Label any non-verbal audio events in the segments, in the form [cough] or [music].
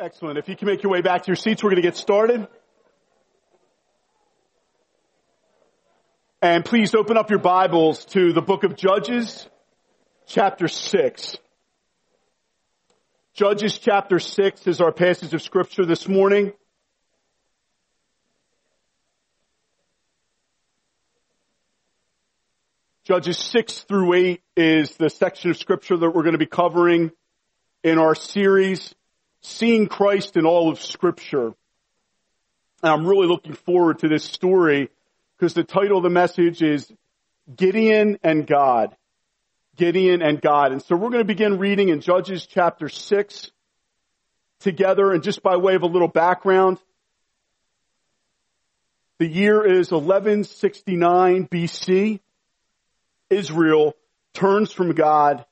Excellent. If you can make your way back to your seats, we're going to get started. And please open up your Bibles to the book of Judges, chapter 6. Judges chapter 6 is our passage of scripture this morning. Judges 6 through 8 is the section of scripture that we're going to be covering in our series seeing Christ in all of scripture. And I'm really looking forward to this story because the title of the message is Gideon and God. Gideon and God. And so we're going to begin reading in Judges chapter 6 together. And just by way of a little background, the year is 1169 BC. Israel turns from God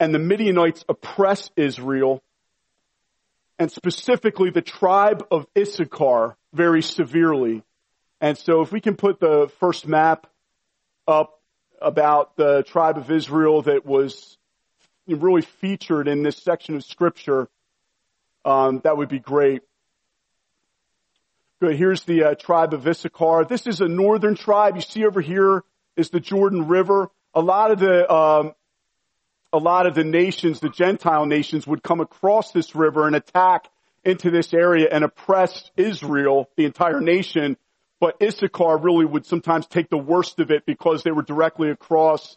and the Midianites oppress Israel and specifically the tribe of Issachar very severely. And so if we can put the first map up about the tribe of Israel that was really featured in this section of scripture, um, that would be great. Good. Here's the uh, tribe of Issachar. This is a northern tribe. You see over here is the Jordan River. A lot of the um, a lot of the nations, the Gentile nations, would come across this river and attack into this area and oppress Israel, the entire nation. But Issachar really would sometimes take the worst of it because they were directly across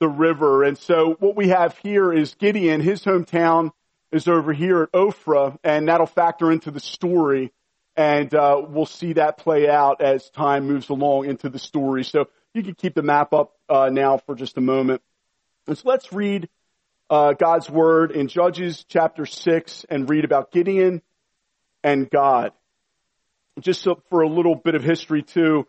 the river. And so what we have here is Gideon, his hometown is over here at Ophrah, and that'll factor into the story. And uh, we'll see that play out as time moves along into the story. So you can keep the map up uh, now for just a moment. And so let's read uh, God's word in Judges chapter 6 and read about Gideon and God. Just so for a little bit of history too,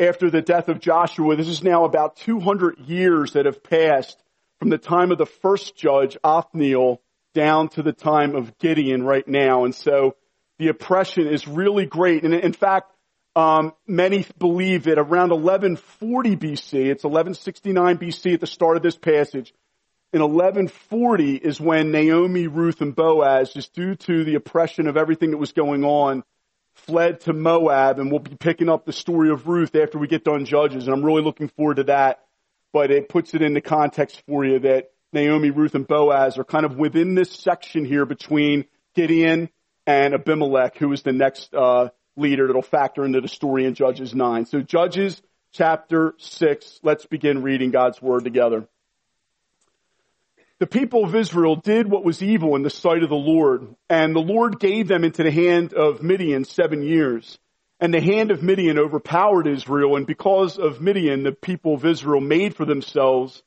after the death of Joshua, this is now about 200 years that have passed from the time of the first judge, Othniel, down to the time of Gideon right now. And so the oppression is really great. And in fact, um, many believe that around 1140 BC, it's 1169 BC at the start of this passage, in 1140 is when Naomi, Ruth, and Boaz, just due to the oppression of everything that was going on, fled to Moab, and we'll be picking up the story of Ruth after we get done Judges, and I'm really looking forward to that. But it puts it into context for you that Naomi, Ruth, and Boaz are kind of within this section here between Gideon and Abimelech, who is the next uh, leader that'll factor into the story in Judges 9. So Judges chapter 6, let's begin reading God's Word together. The people of Israel did what was evil in the sight of the Lord, and the Lord gave them into the hand of Midian seven years. And the hand of Midian overpowered Israel, and because of Midian, the people of Israel made for themselves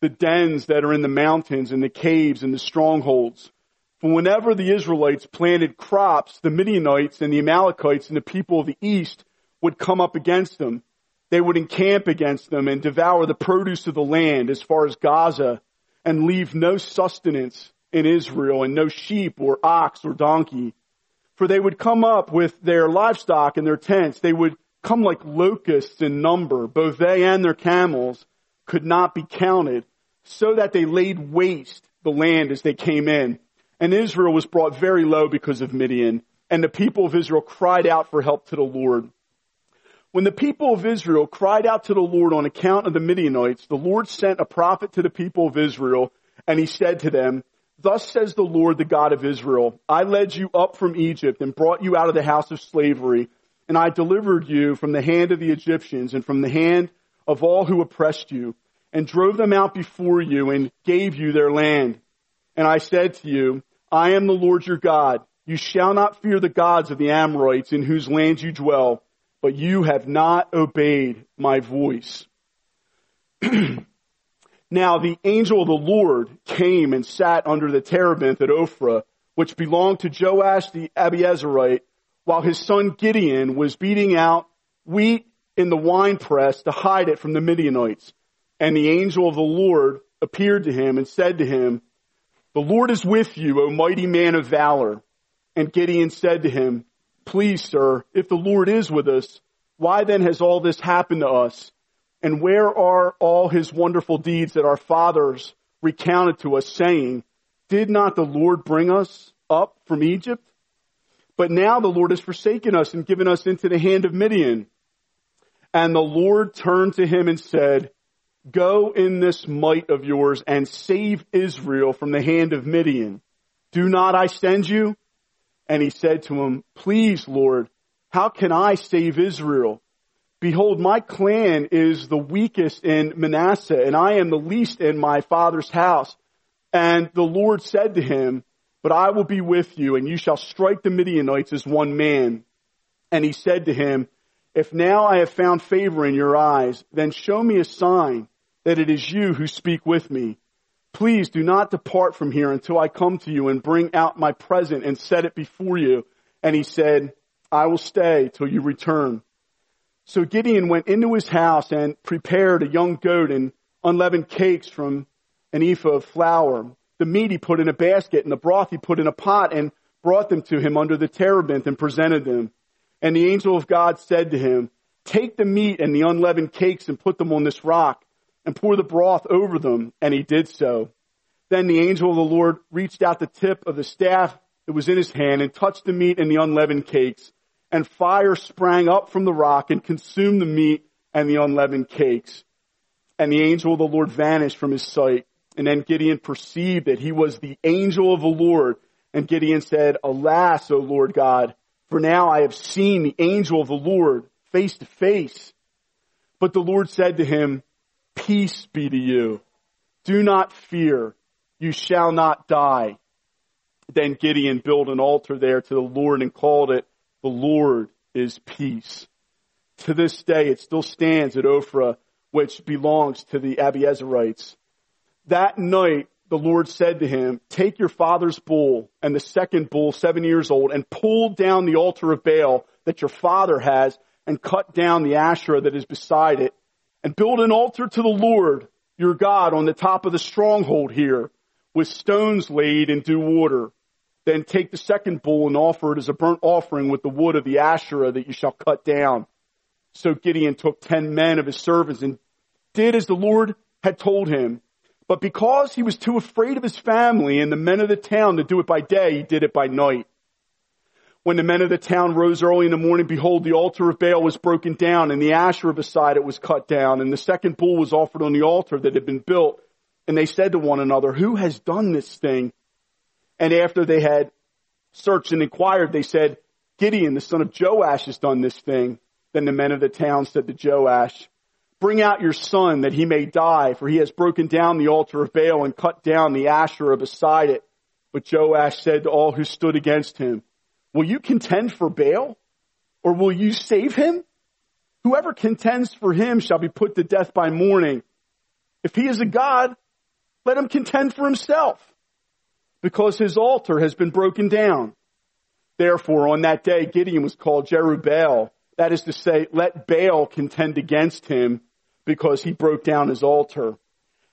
the dens that are in the mountains and the caves and the strongholds. For whenever the Israelites planted crops, the Midianites and the Amalekites and the people of the east would come up against them. They would encamp against them and devour the produce of the land as far as Gaza and leave no sustenance in Israel and no sheep or ox or donkey. For they would come up with their livestock and their tents. They would come like locusts in number. Both they and their camels could not be counted so that they laid waste the land as they came in. And Israel was brought very low because of Midian. And the people of Israel cried out for help to the Lord. When the people of Israel cried out to the Lord on account of the Midianites, the Lord sent a prophet to the people of Israel, and he said to them, Thus says the Lord, the God of Israel, I led you up from Egypt and brought you out of the house of slavery, and I delivered you from the hand of the Egyptians and from the hand of all who oppressed you, and drove them out before you and gave you their land. And I said to you, I am the Lord your God. You shall not fear the gods of the Amorites in whose land you dwell, but you have not obeyed my voice. [clears throat] now the angel of the Lord came and sat under the terebinth at Ophrah, which belonged to Joash the Abiezrite, while his son Gideon was beating out wheat in the winepress to hide it from the Midianites. And the angel of the Lord appeared to him and said to him, the Lord is with you, O mighty man of valor. And Gideon said to him, Please, sir, if the Lord is with us, why then has all this happened to us? And where are all his wonderful deeds that our fathers recounted to us, saying, Did not the Lord bring us up from Egypt? But now the Lord has forsaken us and given us into the hand of Midian. And the Lord turned to him and said, Go in this might of yours and save Israel from the hand of Midian. Do not I send you? And he said to him, Please, Lord, how can I save Israel? Behold, my clan is the weakest in Manasseh, and I am the least in my father's house. And the Lord said to him, But I will be with you, and you shall strike the Midianites as one man. And he said to him, If now I have found favor in your eyes, then show me a sign that it is you who speak with me. Please do not depart from here until I come to you and bring out my present and set it before you. And he said, I will stay till you return. So Gideon went into his house and prepared a young goat and unleavened cakes from an ephah of flour. The meat he put in a basket and the broth he put in a pot and brought them to him under the terebinth and presented them. And the angel of God said to him, take the meat and the unleavened cakes and put them on this rock and pour the broth over them. And he did so. Then the angel of the Lord reached out the tip of the staff that was in his hand and touched the meat and the unleavened cakes and fire sprang up from the rock and consumed the meat and the unleavened cakes. And the angel of the Lord vanished from his sight. And then Gideon perceived that he was the angel of the Lord. And Gideon said, Alas, O Lord God, for now I have seen the angel of the Lord face to face. But the Lord said to him, Peace be to you. Do not fear. You shall not die. Then Gideon built an altar there to the Lord and called it the Lord is peace. To this day, it still stands at Ophrah, which belongs to the Abiezerites. That night, the Lord said to him, take your father's bull and the second bull, seven years old, and pull down the altar of Baal that your father has and cut down the Asherah that is beside it and build an altar to the Lord your God on the top of the stronghold here with stones laid in due order. Then take the second bull and offer it as a burnt offering with the wood of the Asherah that you shall cut down. So Gideon took ten men of his servants and did as the Lord had told him. But because he was too afraid of his family and the men of the town to do it by day, he did it by night. When the men of the town rose early in the morning, behold, the altar of Baal was broken down and the Asherah beside it was cut down and the second bull was offered on the altar that had been built. And they said to one another, who has done this thing? And after they had searched and inquired, they said, Gideon, the son of Joash, has done this thing. Then the men of the town said to Joash, Bring out your son that he may die, for he has broken down the altar of Baal and cut down the Asherah beside it. But Joash said to all who stood against him, Will you contend for Baal? Or will you save him? Whoever contends for him shall be put to death by morning. If he is a God, let him contend for himself because his altar has been broken down. Therefore, on that day, Gideon was called Jerubbaal. That is to say, let Baal contend against him because he broke down his altar.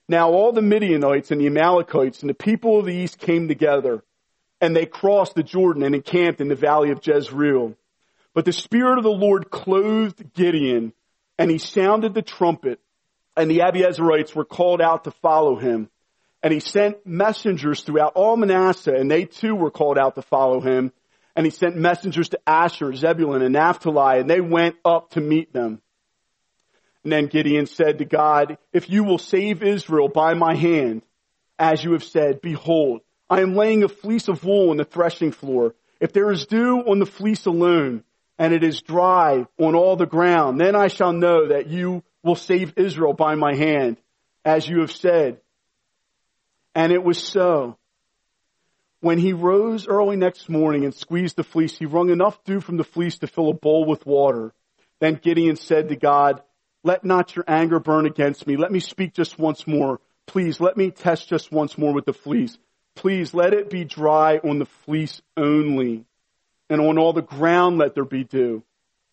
Now all the Midianites and the Amalekites and the people of the east came together and they crossed the Jordan and encamped in the valley of Jezreel. But the Spirit of the Lord clothed Gideon and he sounded the trumpet and the Abiezerites were called out to follow him. And he sent messengers throughout all Manasseh, and they too were called out to follow him. And he sent messengers to Asher, Zebulun, and Naphtali, and they went up to meet them. And then Gideon said to God, if you will save Israel by my hand, as you have said, behold, I am laying a fleece of wool on the threshing floor. If there is dew on the fleece alone, and it is dry on all the ground, then I shall know that you will save Israel by my hand, as you have said. And it was so. When he rose early next morning and squeezed the fleece, he wrung enough dew from the fleece to fill a bowl with water. Then Gideon said to God, let not your anger burn against me. Let me speak just once more. Please let me test just once more with the fleece. Please let it be dry on the fleece only. And on all the ground let there be dew.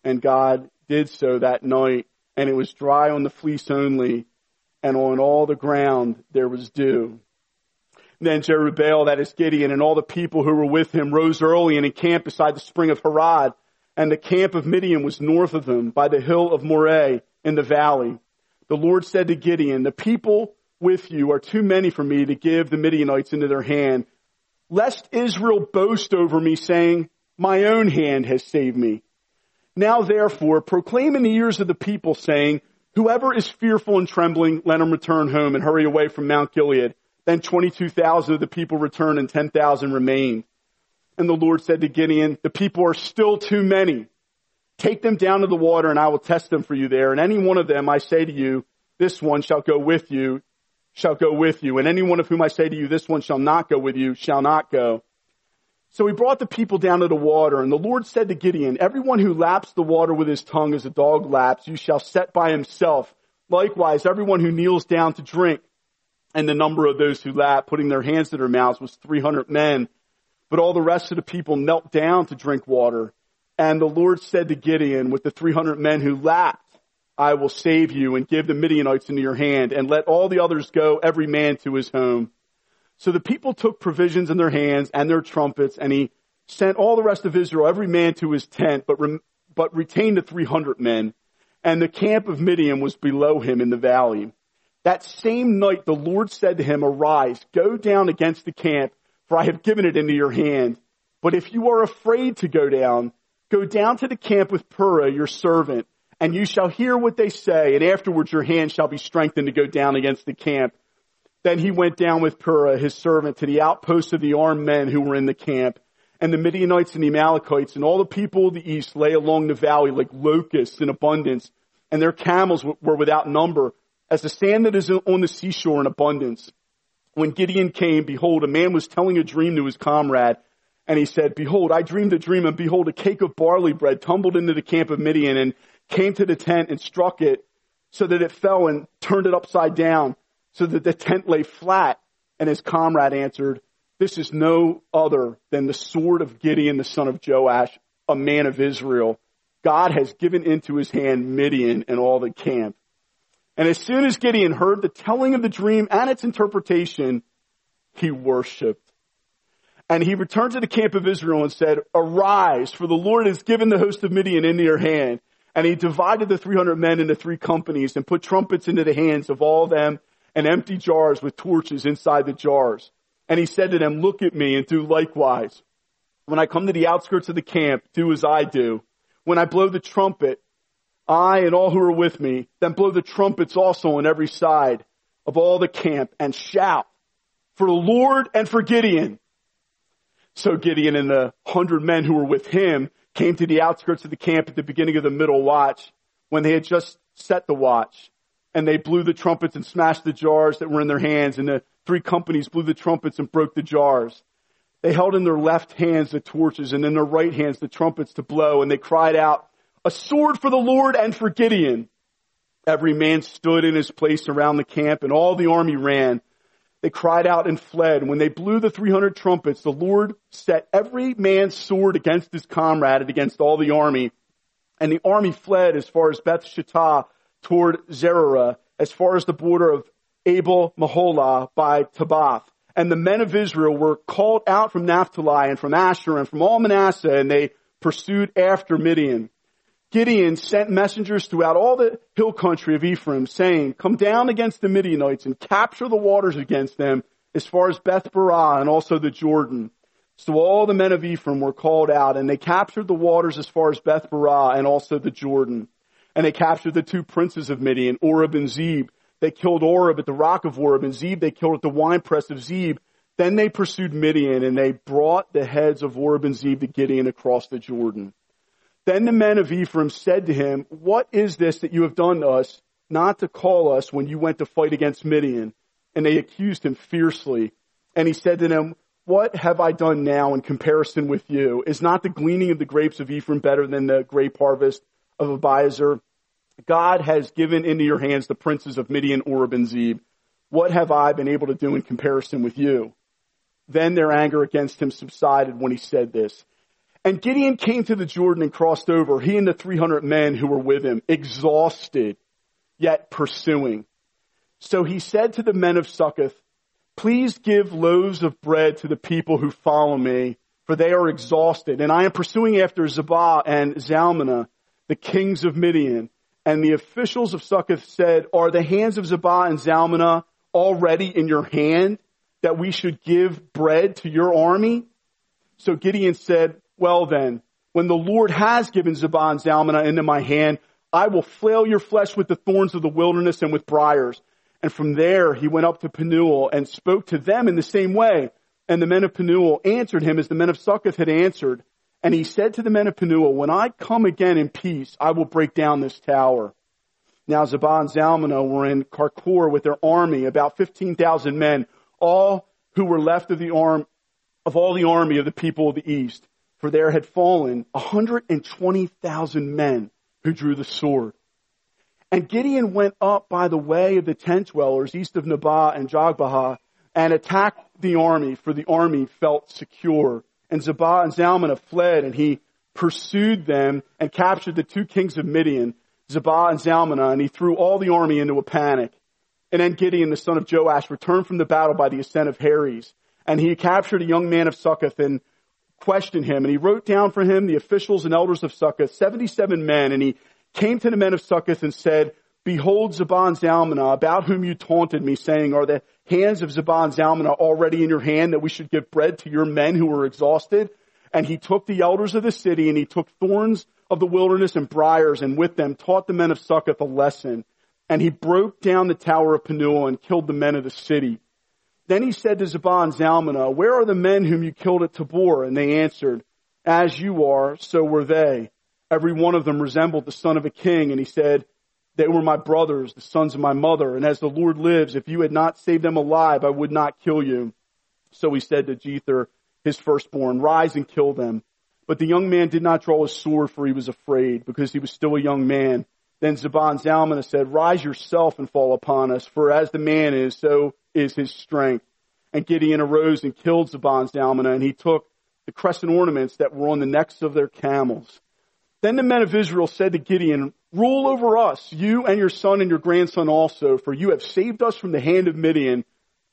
And God did so that night. And it was dry on the fleece only. And on all the ground there was dew. Then Jerubbaal, that is Gideon, and all the people who were with him rose early and encamped beside the spring of Harod. And the camp of Midian was north of them by the hill of Moreh in the valley. The Lord said to Gideon, the people with you are too many for me to give the Midianites into their hand. lest Israel boast over me saying, my own hand has saved me. Now therefore proclaim in the ears of the people saying, whoever is fearful and trembling, let him return home and hurry away from Mount Gilead. Then 22,000 of the people returned and 10,000 remained. And the Lord said to Gideon, the people are still too many. Take them down to the water and I will test them for you there. And any one of them, I say to you, this one shall go with you, shall go with you. And any one of whom I say to you, this one shall not go with you, shall not go. So he brought the people down to the water, and the Lord said to Gideon, Everyone who laps the water with his tongue as a dog laps, you shall set by himself. Likewise, everyone who kneels down to drink. And the number of those who lap, putting their hands to their mouths, was 300 men. But all the rest of the people knelt down to drink water. And the Lord said to Gideon, with the 300 men who lapped, I will save you and give the Midianites into your hand, and let all the others go, every man to his home. So the people took provisions in their hands and their trumpets, and he sent all the rest of Israel, every man to his tent, but, re- but retained the 300 men. And the camp of Midian was below him in the valley. That same night the Lord said to him, Arise, go down against the camp, for I have given it into your hand. But if you are afraid to go down, go down to the camp with Purah, your servant, and you shall hear what they say, and afterwards your hand shall be strengthened to go down against the camp. Then he went down with Purah, his servant, to the outposts of the armed men who were in the camp. And the Midianites and the Amalekites and all the people of the east lay along the valley like locusts in abundance, and their camels were without number, as the sand that is on the seashore in abundance. When Gideon came, behold, a man was telling a dream to his comrade, and he said, Behold, I dreamed a dream, and behold, a cake of barley bread tumbled into the camp of Midian and came to the tent and struck it so that it fell and turned it upside down so that the tent lay flat. And his comrade answered, this is no other than the sword of Gideon, the son of Joash, a man of Israel. God has given into his hand Midian and all the camp. And as soon as Gideon heard the telling of the dream and its interpretation, he worshiped. And he returned to the camp of Israel and said, Arise, for the Lord has given the host of Midian into your hand. And he divided the 300 men into three companies and put trumpets into the hands of all them and empty jars with torches inside the jars. And he said to them, look at me and do likewise. When I come to the outskirts of the camp, do as I do. When I blow the trumpet, I and all who are with me, then blow the trumpets also on every side of all the camp and shout for the Lord and for Gideon. So Gideon and the hundred men who were with him came to the outskirts of the camp at the beginning of the middle watch when they had just set the watch and they blew the trumpets and smashed the jars that were in their hands, and the three companies blew the trumpets and broke the jars. They held in their left hands the torches, and in their right hands the trumpets to blow, and they cried out, A sword for the Lord and for Gideon! Every man stood in his place around the camp, and all the army ran. They cried out and fled. When they blew the 300 trumpets, the Lord set every man's sword against his comrade and against all the army. And the army fled as far as Beth Shittah toward Zererah as far as the border of Abel Meholah by Tabbath. And the men of Israel were called out from Naphtali and from Asher and from all Manasseh and they pursued after Midian. Gideon sent messengers throughout all the hill country of Ephraim saying, come down against the Midianites and capture the waters against them as far as Beth Barah and also the Jordan. So all the men of Ephraim were called out and they captured the waters as far as Beth Barah and also the Jordan. And they captured the two princes of Midian, Oreb and Zeb. They killed Oreb at the rock of Oreb and Zeb they killed at the winepress of Zeb. Then they pursued Midian and they brought the heads of Oreb and Zeb to Gideon across the Jordan. Then the men of Ephraim said to him, what is this that you have done to us, not to call us when you went to fight against Midian? And they accused him fiercely. And he said to them, what have I done now in comparison with you? Is not the gleaning of the grapes of Ephraim better than the grape harvest of Abiezer. God has given into your hands the princes of Midian, Oreb, and Zeb. What have I been able to do in comparison with you? Then their anger against him subsided when he said this. And Gideon came to the Jordan and crossed over, he and the 300 men who were with him, exhausted, yet pursuing. So he said to the men of Succoth, please give loaves of bread to the people who follow me, for they are exhausted. And I am pursuing after Zebah and Zalmunna the kings of Midian. And the officials of Succoth said, are the hands of Zebah and Zalmunna already in your hand? that we should give bread to your army? So Gideon said, well then, when the Lord has given Zebah and Zalmunna into my hand, I will flail your flesh with the thorns of the wilderness and with briars. And from there he went up to Penuel and spoke to them in the same way. And the men of Penuel answered him as the men of Succoth had answered. And he said to the men of Penuel, when I come again in peace, I will break down this tower. Now Zebah and Zalmunna were in Karkor with their army, about 15,000 men, all who were left of the arm, of all the army of the people of the east. For there had fallen 120,000 men who drew the sword. And Gideon went up by the way of the tent dwellers east of Nabah and Jogbehah and attacked the army, for the army felt secure. And Zebah and Zalmunna fled, and he pursued them and captured the two kings of Midian, Zebah and Zalmunna, and he threw all the army into a panic. And then Gideon, the son of Joash, returned from the battle by the ascent of Heres, and he captured a young man of Succoth and questioned him, and he wrote down for him the officials and elders of Succoth, 77 men, and he came to the men of Succoth and said, Behold Zebah and Zalmunna, about whom you taunted me, saying, Are the hands of Zebah and Zalmunna already in your hand that we should give bread to your men who are exhausted? And he took the elders of the city and he took thorns of the wilderness and briars and with them taught the men of Succoth a lesson. And he broke down the tower of Penuel and killed the men of the city. Then he said to and Zalmunna, where are the men whom you killed at Tabor? And they answered, as you are, so were they. Every one of them resembled the son of a king. And he said, they were my brothers, the sons of my mother. And as the Lord lives, if you had not saved them alive, I would not kill you. So he said to Jether, his firstborn, rise and kill them. But the young man did not draw his sword for he was afraid because he was still a young man. Then Zebah and Zalmunna said, rise yourself and fall upon us, for as the man is, so is his strength. And Gideon arose and killed Zebah and and he took the crescent ornaments that were on the necks of their camels. Then the men of Israel said to Gideon, rule over us, you and your son and your grandson also, for you have saved us from the hand of Midian.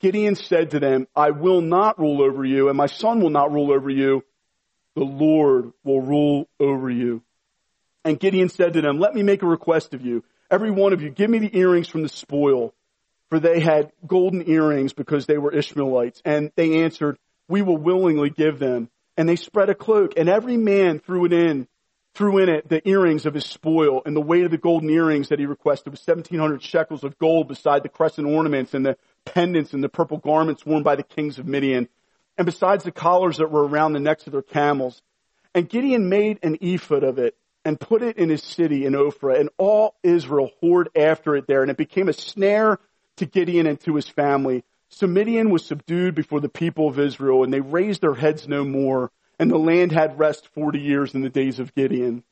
Gideon said to them, I will not rule over you, and my son will not rule over you. The Lord will rule over you. And Gideon said to them, let me make a request of you. Every one of you, give me the earrings from the spoil for they had golden earrings because they were Ishmaelites. And they answered, we will willingly give them. And they spread a cloak and every man threw it in, threw in it the earrings of his spoil and the weight of the golden earrings that he requested was 1700 shekels of gold beside the crescent ornaments and the pendants and the purple garments worn by the kings of Midian. And besides the collars that were around the necks of their camels. And Gideon made an ephod of it and put it in his city in Ophrah and all Israel whored after it there and it became a snare to Gideon and to his family. So Midian was subdued before the people of Israel, and they raised their heads no more, and the land had rest forty years in the days of Gideon.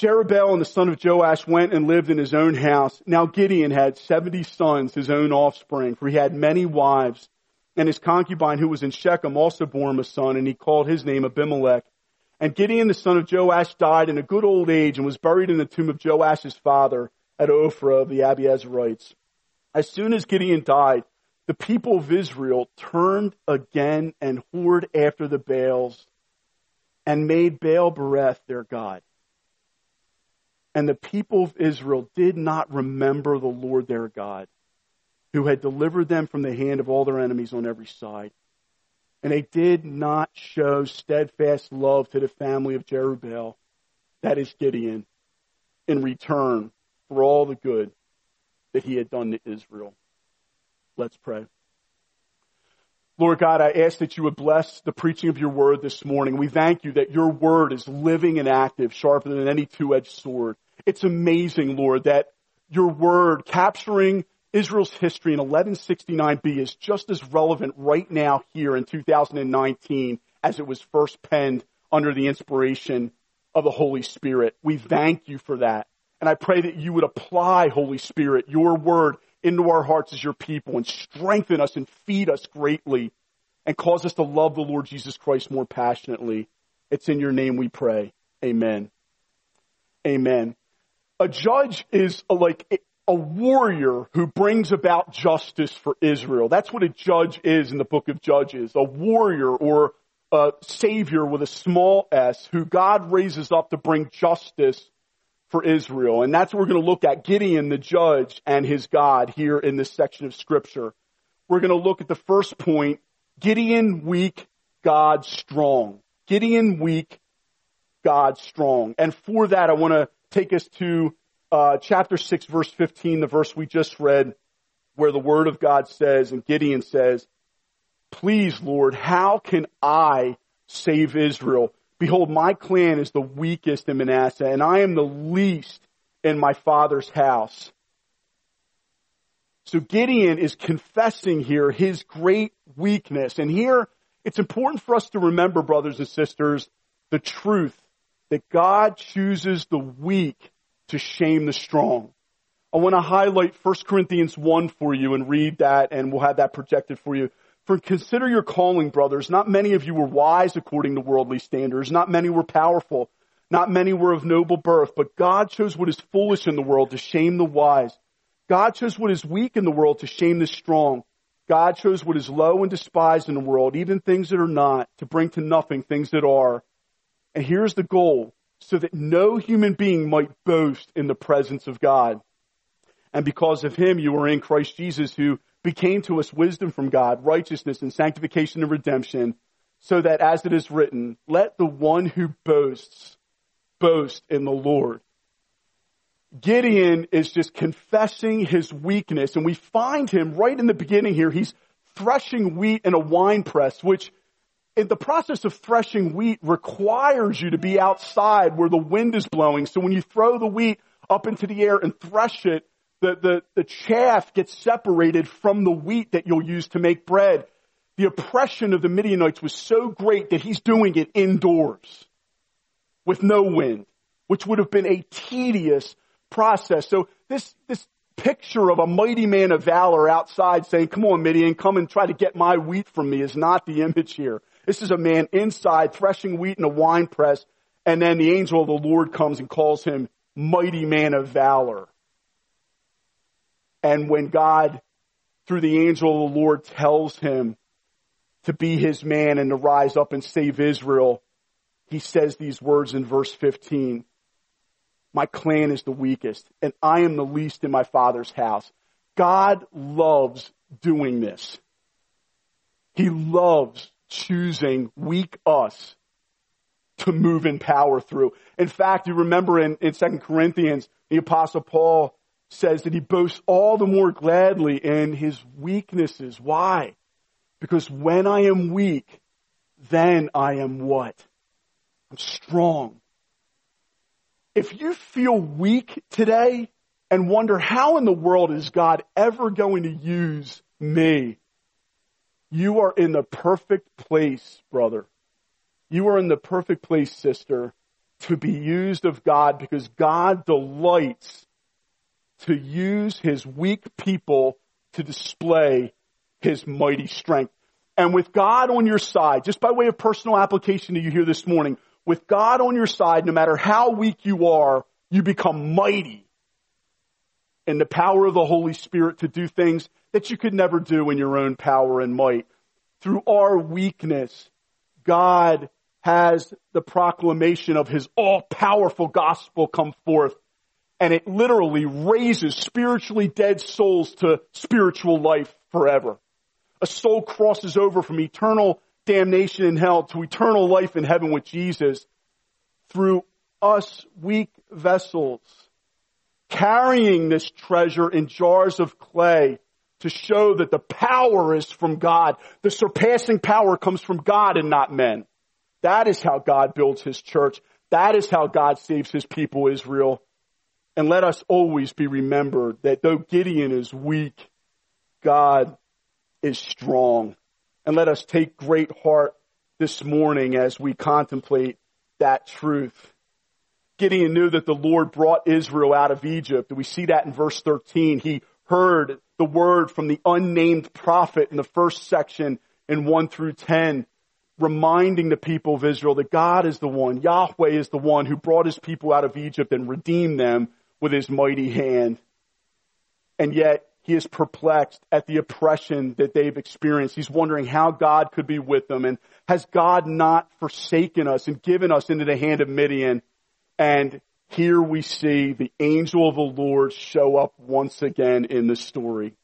Jerubbaal and the son of Joash went and lived in his own house. Now Gideon had seventy sons, his own offspring, for he had many wives. And his concubine who was in Shechem also bore him a son, and he called his name Abimelech. And Gideon the son of Joash died in a good old age and was buried in the tomb of Joash's father at Ophrah of the Abiezrites. As soon as Gideon died, the people of Israel turned again and whored after the Baals and made Baal Berith their God. And the people of Israel did not remember the Lord their God, who had delivered them from the hand of all their enemies on every side. And they did not show steadfast love to the family of Jerubbaal, that is Gideon, in return for all the good that he had done to Israel. Let's pray. Lord God, I ask that you would bless the preaching of your word this morning. We thank you that your word is living and active, sharper than any two-edged sword. It's amazing, Lord, that your word capturing Israel's history in 1169b is just as relevant right now here in 2019 as it was first penned under the inspiration of the Holy Spirit. We thank you for that. And I pray that you would apply, Holy Spirit, your word into our hearts as your people and strengthen us and feed us greatly and cause us to love the Lord Jesus Christ more passionately. It's in your name we pray. Amen. Amen. A judge is like a warrior who brings about justice for Israel. That's what a judge is in the book of Judges. A warrior or a savior with a small s who God raises up to bring justice for Israel. And that's what we're going to look at Gideon, the judge, and his God here in this section of scripture. we're going to look at the first point, Gideon weak, God strong. Gideon weak, God strong. And for that, I want to take us to uh, chapter 6, verse 15, the verse we just read, where the word of God says, and Gideon says, Please, Lord, how can I save Israel? Behold, my clan is the weakest in Manasseh, and I am the least in my father's house. So Gideon is confessing here his great weakness. And here, it's important for us to remember, brothers and sisters, the truth that God chooses the weak to shame the strong. I want to highlight 1 Corinthians 1 for you and read that and we'll have that projected for you. For consider your calling, brothers. Not many of you were wise according to worldly standards. Not many were powerful. Not many were of noble birth. But God chose what is foolish in the world to shame the wise. God chose what is weak in the world to shame the strong. God chose what is low and despised in the world, even things that are not, to bring to nothing things that are. And here's the goal, so that no human being might boast in the presence of God. And because of him, you are in Christ Jesus, who became to us wisdom from God, righteousness and sanctification and redemption, so that as it is written, let the one who boasts boast in the Lord. Gideon is just confessing his weakness, and we find him right in the beginning here. He's threshing wheat in a wine press, which the process of threshing wheat requires you to be outside where the wind is blowing. So when you throw the wheat up into the air and thresh it, the, the, the chaff gets separated from the wheat that you'll use to make bread. The oppression of the Midianites was so great that he's doing it indoors with no wind, which would have been a tedious process. So this, this picture of a mighty man of valor outside saying, come on Midian, come and try to get my wheat from me is not the image here. This is a man inside threshing wheat in a wine press and then the angel of the Lord comes and calls him mighty man of valor. And when God, through the angel of the Lord tells him to be his man and to rise up and save Israel, he says these words in verse 15. My clan is the weakest, and I am the least in my father's house. God loves doing this. He loves choosing weak us to move in power through. In fact, you remember in, in 2 Corinthians, the apostle Paul says that he boasts all the more gladly in his weaknesses. Why? Because when I am weak, then I am what? I'm strong. If you feel weak today and wonder how in the world is God ever going to use me, you are in the perfect place, brother. You are in the perfect place, sister, to be used of God because God delights to use his weak people to display his mighty strength. And with God on your side, just by way of personal application to you here this morning, with God on your side, no matter how weak you are, you become mighty in the power of the Holy Spirit to do things that you could never do in your own power and might. Through our weakness, God has the proclamation of His all-powerful gospel come forth. And it literally raises spiritually dead souls to spiritual life forever. A soul crosses over from eternal damnation in hell to eternal life in heaven with Jesus through us weak vessels, carrying this treasure in jars of clay to show that the power is from God. The surpassing power comes from God and not men. That is how God builds his church. That is how God saves his people Israel. And let us always be remembered that though Gideon is weak, God is strong. And let us take great heart this morning as we contemplate that truth. Gideon knew that the Lord brought Israel out of Egypt. We see that in verse 13. He heard the word from the unnamed prophet in the first section in 1 through 10, reminding the people of Israel that God is the one, Yahweh is the one who brought his people out of Egypt and redeemed them with his mighty hand. And yet he is perplexed at the oppression that they've experienced. He's wondering how God could be with them. And has God not forsaken us and given us into the hand of Midian? And here we see the angel of the Lord show up once again in the story.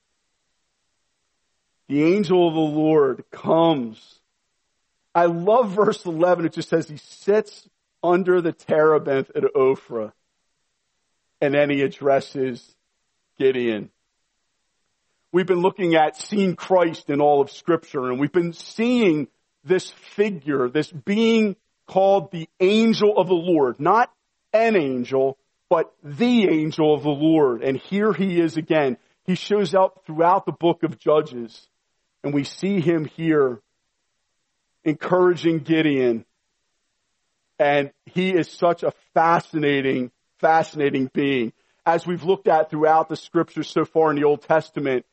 the angel of the Lord comes. I love verse 11. It just says he sits under the terebinth at Ophrah. And then he addresses Gideon. We've been looking at seeing Christ in all of scripture and we've been seeing this figure, this being called the angel of the Lord, not an angel, but the angel of the Lord. And here he is again. He shows up throughout the book of Judges and we see him here encouraging Gideon. And he is such a fascinating, fascinating being. As we've looked at throughout the scriptures so far in the Old Testament,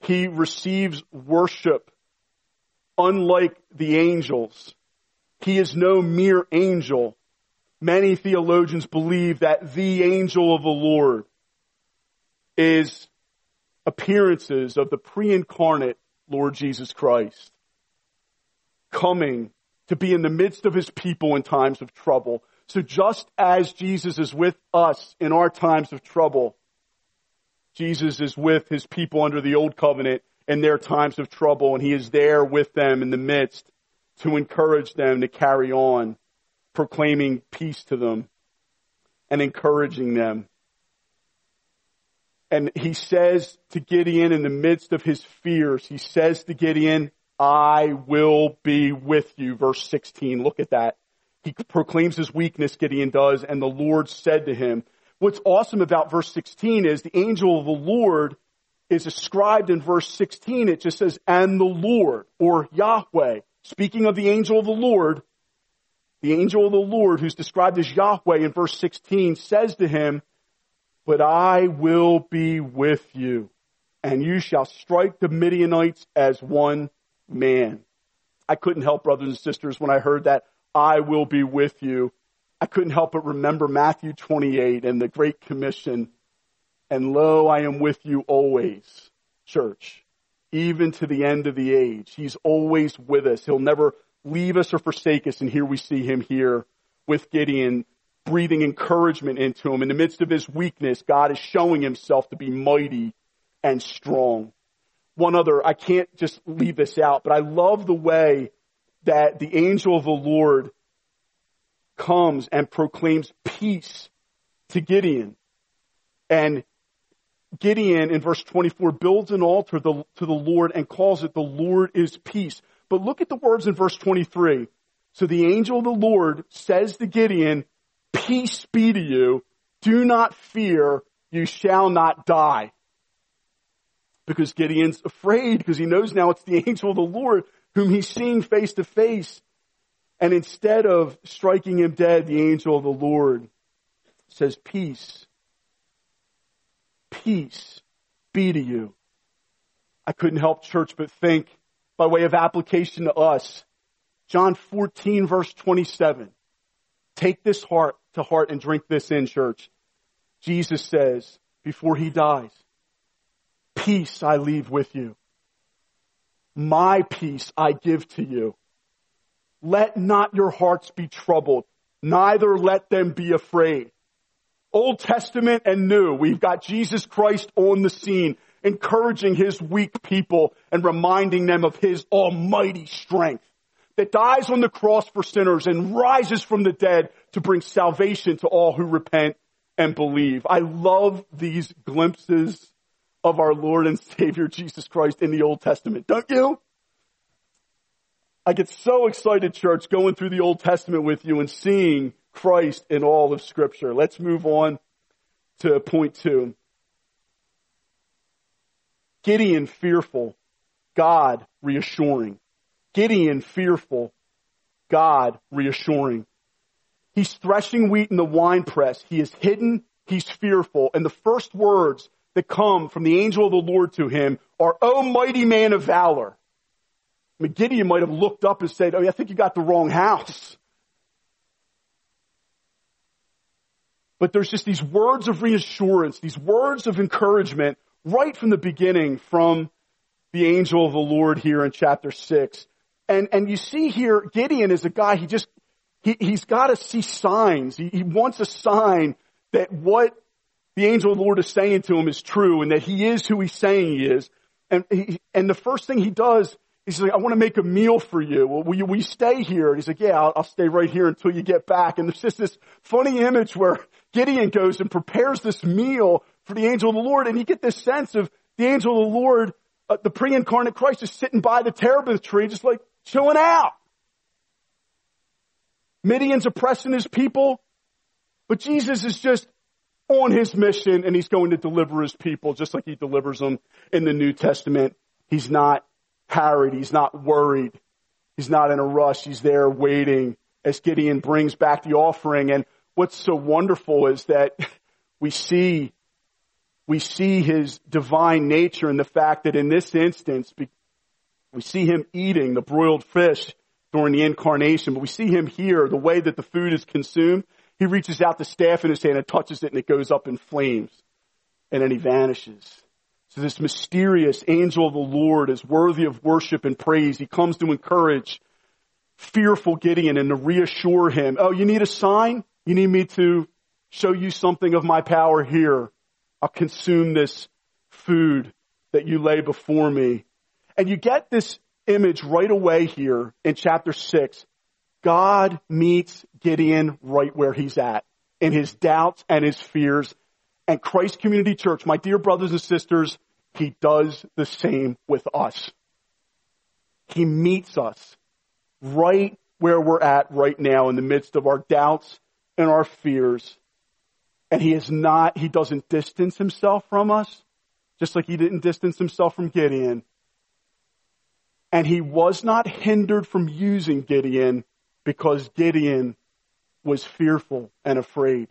he receives worship unlike the angels. He is no mere angel. Many theologians believe that the angel of the Lord is appearances of the pre-incarnate Lord Jesus Christ coming to be in the midst of his people in times of trouble. So just as Jesus is with us in our times of trouble, Jesus is with his people under the old covenant in their times of trouble and he is there with them in the midst to encourage them to carry on proclaiming peace to them and encouraging them. And he says to Gideon in the midst of his fears, he says to Gideon, I will be with you. Verse 16. Look at that. He proclaims his weakness, Gideon does, and the Lord said to him. What's awesome about verse 16 is the angel of the Lord is ascribed in verse 16. It just says, and the Lord, or Yahweh. Speaking of the angel of the Lord, the angel of the Lord, who's described as Yahweh in verse 16, says to him, but I will be with you, and you shall strike the Midianites as one man. I couldn't help, brothers and sisters, when I heard that, I will be with you. I couldn't help but remember Matthew 28 and the Great Commission. And lo, I am with you always, church, even to the end of the age. He's always with us. He'll never leave us or forsake us. And here we see him here with Gideon breathing encouragement into him. In the midst of his weakness, God is showing himself to be mighty and strong. One other, I can't just leave this out, but I love the way that the angel of the Lord comes and proclaims peace to Gideon. And Gideon in verse 24 builds an altar to the Lord and calls it the Lord is peace. But look at the words in verse 23. So the angel of the Lord says to Gideon, peace be to you. Do not fear. You shall not die. Because Gideon's afraid because he knows now it's the [laughs] angel of the Lord whom he's seeing face to face. And instead of striking him dead, the angel of the Lord says, peace, peace be to you. I couldn't help church but think by way of application to us. John 14 verse 27. Take this heart to heart and drink this in church. Jesus says before he dies, peace I leave with you. My peace I give to you. Let not your hearts be troubled, neither let them be afraid. Old Testament and New, we've got Jesus Christ on the scene, encouraging his weak people and reminding them of his almighty strength that dies on the cross for sinners and rises from the dead to bring salvation to all who repent and believe. I love these glimpses of our Lord and Savior Jesus Christ in the Old Testament. Don't you? I get so excited, church, going through the Old Testament with you and seeing Christ in all of scripture. Let's move on to point two. Gideon fearful, God reassuring. Gideon fearful, God reassuring. He's threshing wheat in the winepress. He is hidden. He's fearful. And the first words that come from the angel of the Lord to him are, O mighty man of valor. I mean, Gideon might have looked up and said, Oh, I think you got the wrong house. But there's just these words of reassurance, these words of encouragement right from the beginning from the angel of the Lord here in chapter 6. And, and you see here, Gideon is a guy, he just, he, he's got to see signs. He, he wants a sign that what the angel of the Lord is saying to him is true and that he is who he's saying he is. And he, and the first thing he does, he's like, I want to make a meal for you. Well, will you, will you stay here? And he's like, yeah, I'll, I'll stay right here until you get back. And there's just this funny image where Gideon goes and prepares this meal for the angel of the Lord. And you get this sense of the angel of the Lord, uh, the pre-incarnate Christ is sitting by the terebinth tree, just like chilling out. Midian's oppressing his people, but Jesus is just on his mission and he's going to deliver his people just like he delivers them in the New Testament. He's not harried. He's not worried. He's not in a rush. He's there waiting as Gideon brings back the offering. And what's so wonderful is that [laughs] we see, we see his divine nature in the fact that in this instance, we see him eating the broiled fish during the incarnation, but we see him here, the way that the food is consumed. He reaches out the staff in his hand and touches it and it goes up in flames. And then he vanishes. So this mysterious angel of the Lord is worthy of worship and praise. He comes to encourage fearful Gideon and to reassure him, oh, you need a sign? You need me to show you something of my power here. I'll consume this food that you lay before me. And you get this image right away here in chapter 6. God meets Gideon right where he's at in his doubts and his fears. And Christ Community Church, my dear brothers and sisters, he does the same with us. He meets us right where we're at right now in the midst of our doubts and our fears. And he is not, he doesn't distance himself from us, just like he didn't distance himself from Gideon. And he was not hindered from using Gideon because Gideon was fearful and afraid.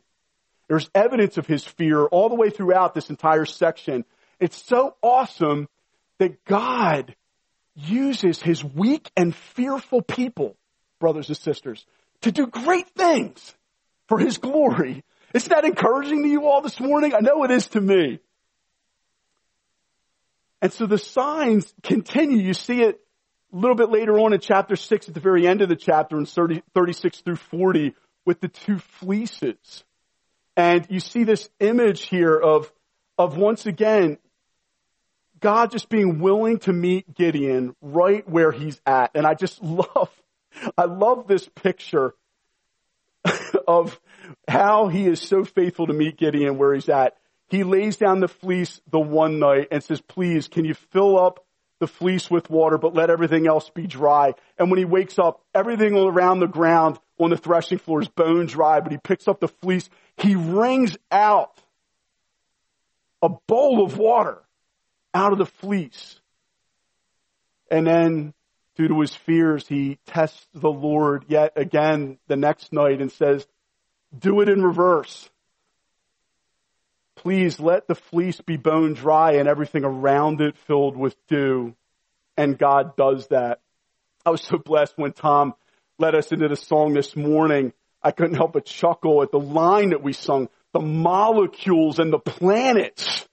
There's evidence of his fear all the way throughout this entire section. It's so awesome that God uses his weak and fearful people, brothers and sisters, to do great things for his glory. Isn't that encouraging to you all this morning? I know it is to me. And so the signs continue. You see it a little bit later on in chapter 6 at the very end of the chapter in 30, 36 through 40 with the two fleeces. And you see this image here of, of once again, God just being willing to meet Gideon right where he's at. And I just [laughs] love, I love this picture [laughs] of how he is so faithful to meet Gideon where he's at. He lays down the fleece the one night and says, please, can you fill up the fleece with water, but let everything else be dry. And when he wakes up, everything around the ground on the threshing floor is bone dry, but he picks up the fleece. He wrings out a bowl of water out of the fleece. And then, due to his fears, he tests the Lord yet again the next night and says, do it in reverse. Please let the fleece be bone dry and everything around it filled with dew. And God does that. I was so blessed when Tom led us into the song this morning. I couldn't help but chuckle at the line that we sung. The molecules and the planets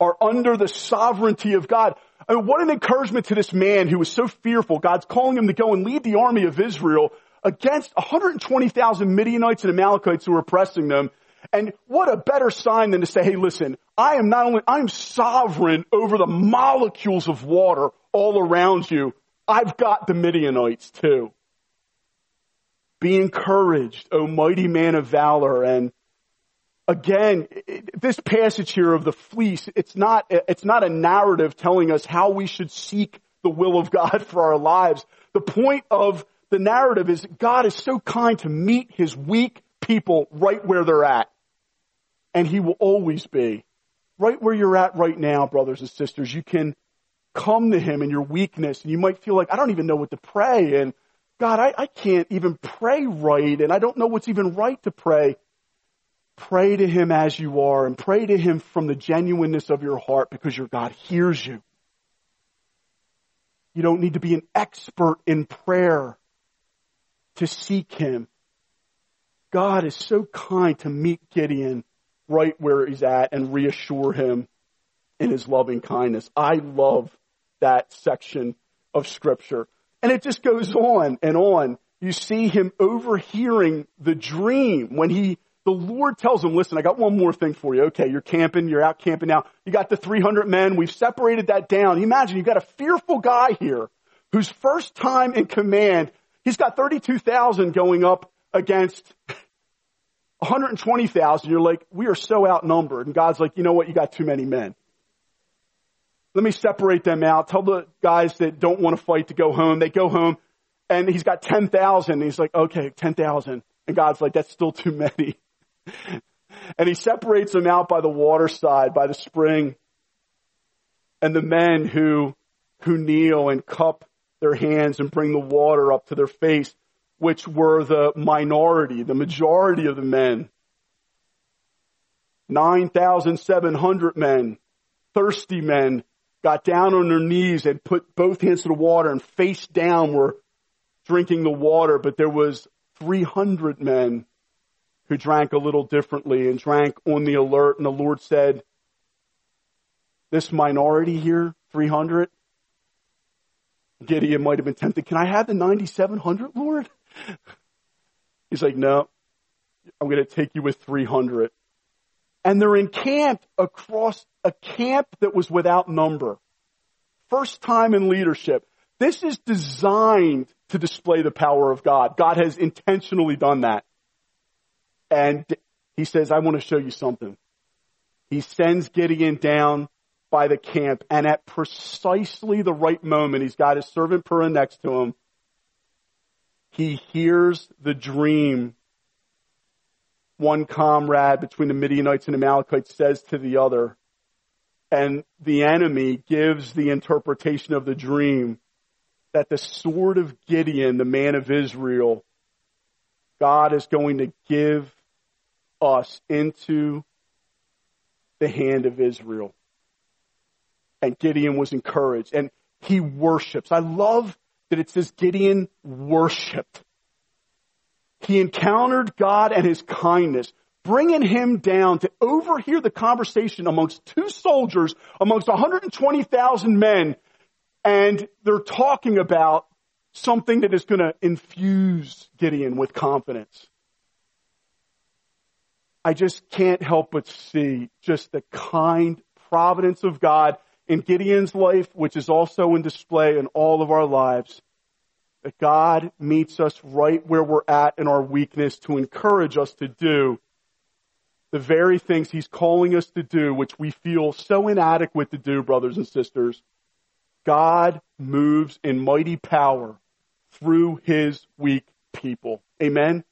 are under the sovereignty of God. I mean, what an encouragement to this man who was so fearful. God's calling him to go and lead the army of Israel against 120,000 Midianites and Amalekites who were oppressing them. And what a better sign than to say, hey, listen, I am not only, I'm sovereign over the molecules of water all around you. I've got the Midianites too. Be encouraged, O mighty man of valor. And again, this passage here of the fleece, it's not, it's not a narrative telling us how we should seek the will of God [laughs] for our lives. The point of the narrative is God is so kind to meet his weak people right where they're at and he will always be. Right where you're at right now, brothers and sisters, you can come to him in your weakness and you might feel like, I don't even know what to pray and God, I, I can't even pray right and I don't know what's even right to pray. Pray to him as you are and pray to him from the genuineness of your heart because your God hears you. You don't need to be an expert in prayer to seek him. God is so kind to meet Gideon right where he's at and reassure him in his loving kindness. I love that section of scripture. And it just goes on and on. You see him overhearing the dream when he the Lord tells him, listen, I got one more thing for you. Okay, you're camping, you're out camping now. You got the 300 men. We've separated that down. Imagine you've got a fearful guy here whose first time in command, he's got 32,000 going up against 120,000. You're like, we are so outnumbered. And God's like, you know what? You got too many men. Let me separate them out. Tell the guys that don't want to fight to go home. They go home and he's got 10,000. He's like, okay, 10,000. And God's like, that's still too many. [laughs] and he separates them out by the waterside, by the spring. And the men who, who kneel and cup their hands and bring the water up to their face, which were the minority, the majority of the men. 9,700 men, thirsty men, got down on their knees and put both hands to the water and face down were drinking the water, but there was 300 men who drank a little differently and drank on the alert. And the Lord said, this minority here, 300, Gideon might have been tempted. Can I have the 9,700, Lord? He's like, no, I'm going to take you with 300. And they're encamped across a camp that was without number. First time in leadership. This is designed to display the power of God. God has intentionally done that. And he says, I want to show you something. He sends Gideon down by the camp and at precisely the right moment, he's got his servant Purah next to him. He hears the dream one comrade between the Midianites and the Amalekites says to the other, and the enemy gives the interpretation of the dream that the sword of Gideon, the man of Israel, God is going to give us into the hand of Israel. And Gideon was encouraged and he worships. I love that it says Gideon worshiped. He encountered God and his kindness, bringing him down to overhear the conversation amongst two soldiers, amongst 120,000 men and they're talking about something that is going to infuse Gideon with confidence. I just can't help but see just the kind providence of God in Gideon's life, which is also in display in all of our lives. That God meets us right where we're at in our weakness to encourage us to do the very things He's calling us to do, which we feel so inadequate to do, brothers and sisters. God moves in mighty power through his weak people. Amen?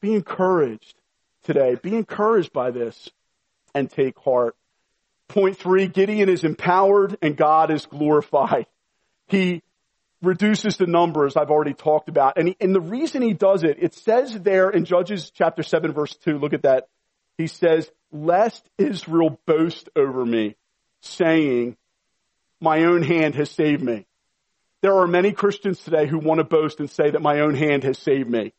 Be encouraged today. Be encouraged by this and take heart. Point three, Gideon is empowered and God is glorified. He reduces the numbers I've already talked about. And, he, and the reason he does it, it says there in Judges chapter 7 verse 2, look at that. He says, lest Israel boast over me, saying, my own hand has saved me. There are many Christians today who want to boast and say that my own hand has saved me.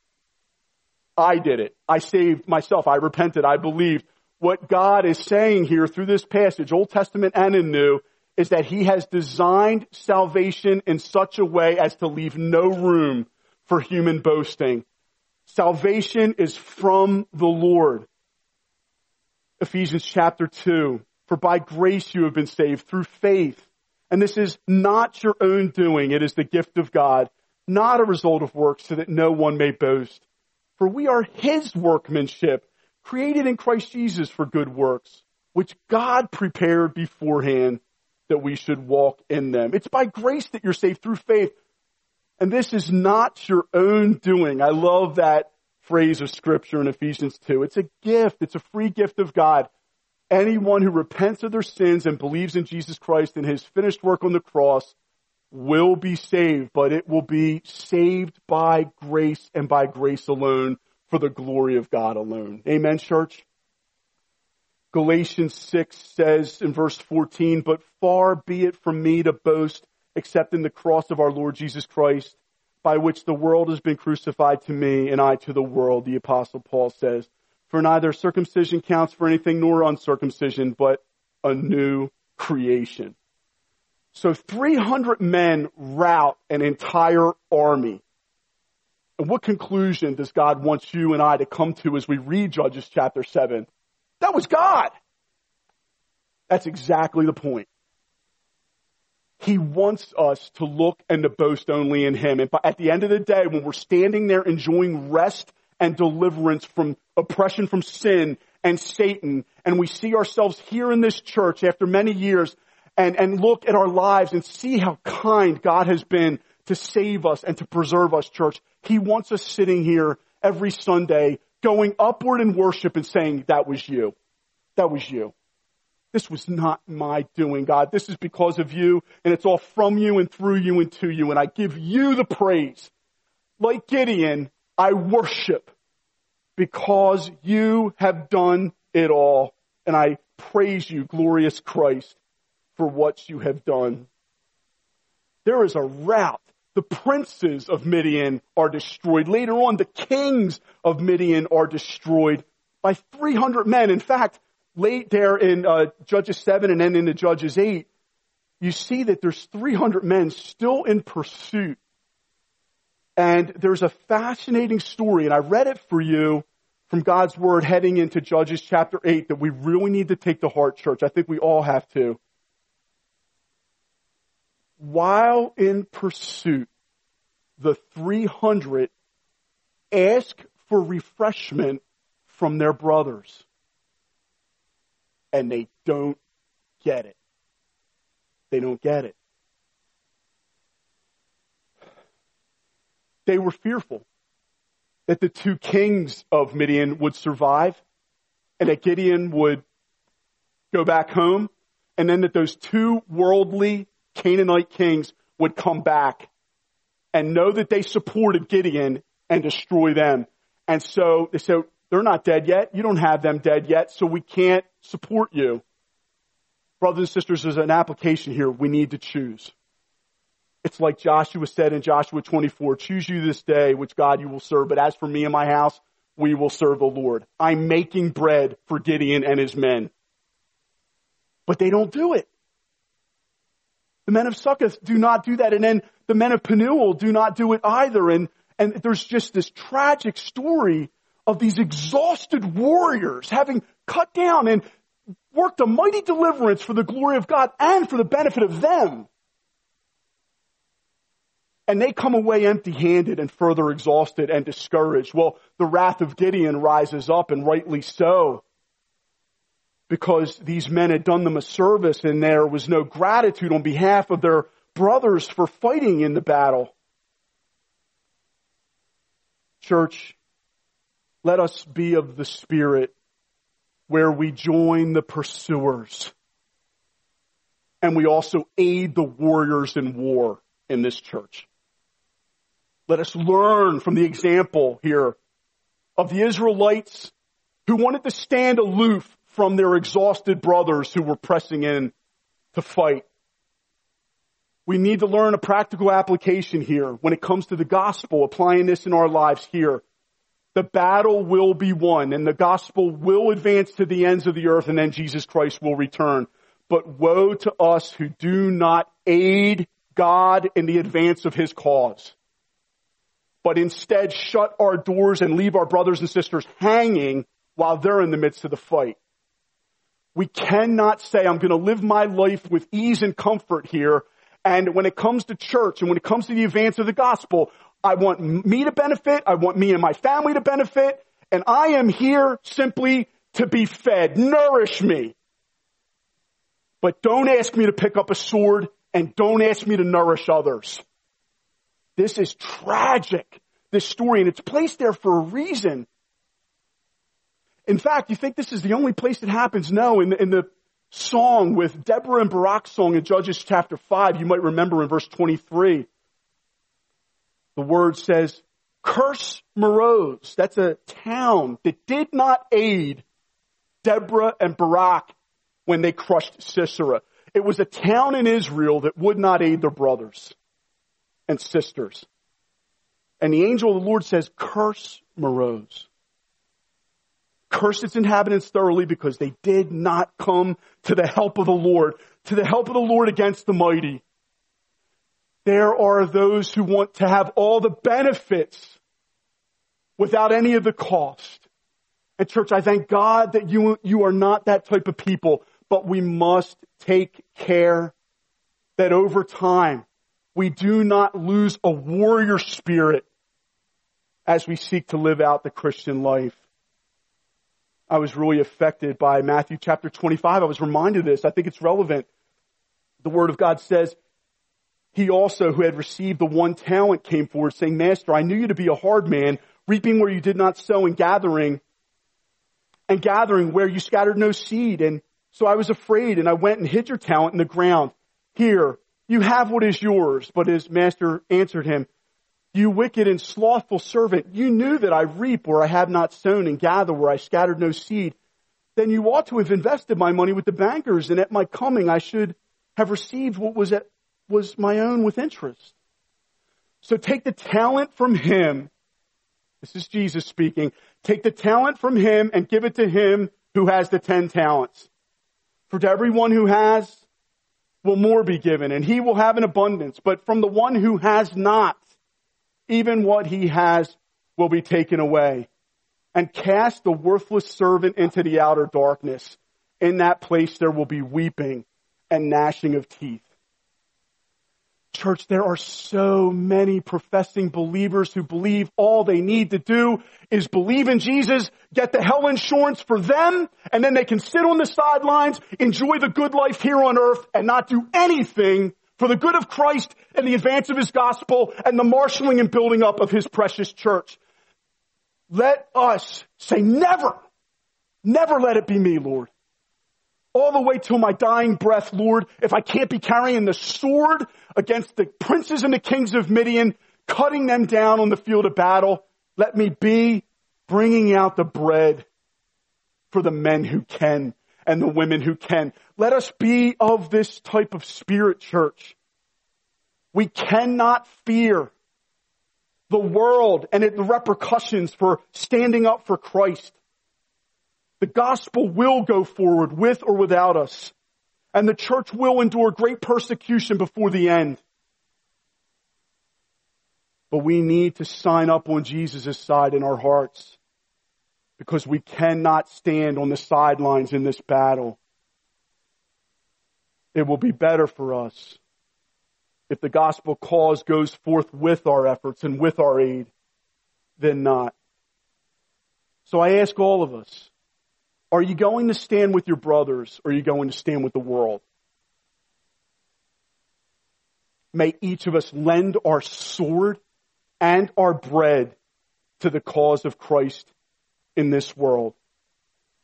I did it. I saved myself. I repented. I believed. What God is saying here through this passage, Old Testament and in New, is that He has designed salvation in such a way as to leave no room for human boasting. Salvation is from the Lord. Ephesians chapter 2. For by grace you have been saved through faith. And this is not your own doing. It is the gift of God, not a result of works so that no one may boast. For we are His workmanship, created in Christ Jesus for good works, which God prepared beforehand that we should walk in them. It's by grace that you're saved through faith. And this is not your own doing. I love that phrase of scripture in Ephesians 2. It's a gift. It's a free gift of God. Anyone who repents of their sins and believes in Jesus Christ and his finished work on the cross will be saved, but it will be saved by grace and by grace alone for the glory of God alone. Amen, church? Galatians 6 says in verse 14, but far be it from me to boast except in the cross of our Lord Jesus Christ, by which the world has been crucified to me and I to the world, the apostle Paul says. For neither circumcision counts for anything nor uncircumcision, but a new creation. So 300 men rout an entire army. And what conclusion does God want you and I to come to as we read Judges chapter 7? That was God. That's exactly the point. He wants us to look and to boast only in Him. And at the end of the day, when we're standing there enjoying rest and deliverance from oppression from sin and Satan, and we see ourselves here in this church after many years and, and look at our lives and see how kind God has been to save us and to preserve us, church. He wants us sitting here every Sunday going upward in worship and saying, that was you. That was you. This was not my doing, God. This is because of you, and it's all from you and through you and to you, and I give you the praise. Like Gideon, I worship because you have done it all, and I praise you, glorious Christ, for what you have done. There is a route the princes of Midian are destroyed. Later on, the kings of Midian are destroyed by 300 men. In fact, late there in uh, Judges 7 and then into Judges 8, you see that there's 300 men still in pursuit. And there's a fascinating story, and I read it for you from God's Word heading into Judges chapter 8 that we really need to take to heart, church. I think we all have to while in pursuit, the 300 ask for refreshment from their brothers. And they don't get it. They don't get it. They were fearful that the two kings of Midian would survive and that Gideon would go back home and then that those two worldly Canaanite kings would come back and know that they supported Gideon and destroy them. And so they said, they're not dead yet. You don't have them dead yet, so we can't support you. Brothers and sisters, there's an application here. We need to choose. It's like Joshua said in Joshua 24, choose you this day which God you will serve, but as for me and my house, we will serve the Lord. I'm making bread for Gideon and his men. But they don't do it. The men of Succoth do not do that. And then the men of Penuel do not do it either. And, and there's just this tragic story of these exhausted warriors having cut down and worked a mighty deliverance for the glory of God and for the benefit of them. And they come away empty handed and further exhausted and discouraged. Well, the wrath of Gideon rises up and rightly so because these men had done them a service and there was no gratitude on behalf of their brothers for fighting in the battle. Church, let us be of the Spirit where we join the pursuers and we also aid the warriors in war in this church. Let us learn from the example here of the Israelites who wanted to stand aloof from their exhausted brothers who were pressing in to fight. We need to learn a practical application here when it comes to the gospel, applying this in our lives here. The battle will be won and the gospel will advance to the ends of the earth and then Jesus Christ will return. But woe to us who do not aid God in the advance of his cause, but instead shut our doors and leave our brothers and sisters hanging while they're in the midst of the fight. We cannot say, I'm going to live my life with ease and comfort here. And when it comes to church and when it comes to the advance of the gospel, I want me to benefit. I want me and my family to benefit. And I am here simply to be fed. Nourish me. But don't ask me to pick up a sword and don't ask me to nourish others. This is tragic, this story, and it's placed there for a reason. In fact, you think this is the only place it happens? No, in the, in the song with Deborah and Barak's song in Judges chapter 5, you might remember in verse 23, the word says, curse Meroz. That's a town that did not aid Deborah and Barak when they crushed Sisera. It was a town in Israel that would not aid their brothers and sisters. And the angel of the Lord says, curse Meroz cursed its inhabitants thoroughly because they did not come to the help of the Lord, to the help of the Lord against the mighty. There are those who want to have all the benefits without any of the cost. And church, I thank God that you, you are not that type of people, but we must take care that over time we do not lose a warrior spirit as we seek to live out the Christian life. I was really affected by Matthew chapter 25. I was reminded of this. I think it's relevant. The word of God says, he also who had received the one talent came forward saying, Master, I knew you to be a hard man, reaping where you did not sow and gathering and gathering where you scattered no seed. And so I was afraid and I went and hid your talent in the ground. Here, you have what is yours. But his master answered him, you wicked and slothful servant, you knew that I reap where I have not sown and gather where I scattered no seed. Then you ought to have invested my money with the bankers and at my coming I should have received what was at, was my own with interest. So take the talent from him. This is Jesus speaking. Take the talent from him and give it to him who has the ten talents. For to everyone who has will more be given and he will have an abundance. But from the one who has not, even what he has will be taken away. And cast the worthless servant into the outer darkness. In that place there will be weeping and gnashing of teeth. Church, there are so many professing believers who believe all they need to do is believe in Jesus, get the hell insurance for them, and then they can sit on the sidelines, enjoy the good life here on earth, and not do anything for the good of Christ and the advance of His gospel and the marshaling and building up of His precious church. Let us say never, never let it be me, Lord. All the way till my dying breath, Lord, if I can't be carrying the sword against the princes and the kings of Midian, cutting them down on the field of battle, let me be bringing out the bread for the men who can and the women who can. Let us be of this type of spirit, church. We cannot fear the world and the repercussions for standing up for Christ. The gospel will go forward with or without us. And the church will endure great persecution before the end. But we need to sign up on Jesus' side in our hearts because we cannot stand on the sidelines in this battle. It will be better for us if the gospel cause goes forth with our efforts and with our aid than not. So I ask all of us, are you going to stand with your brothers or are you going to stand with the world? May each of us lend our sword and our bread to the cause of Christ in this world.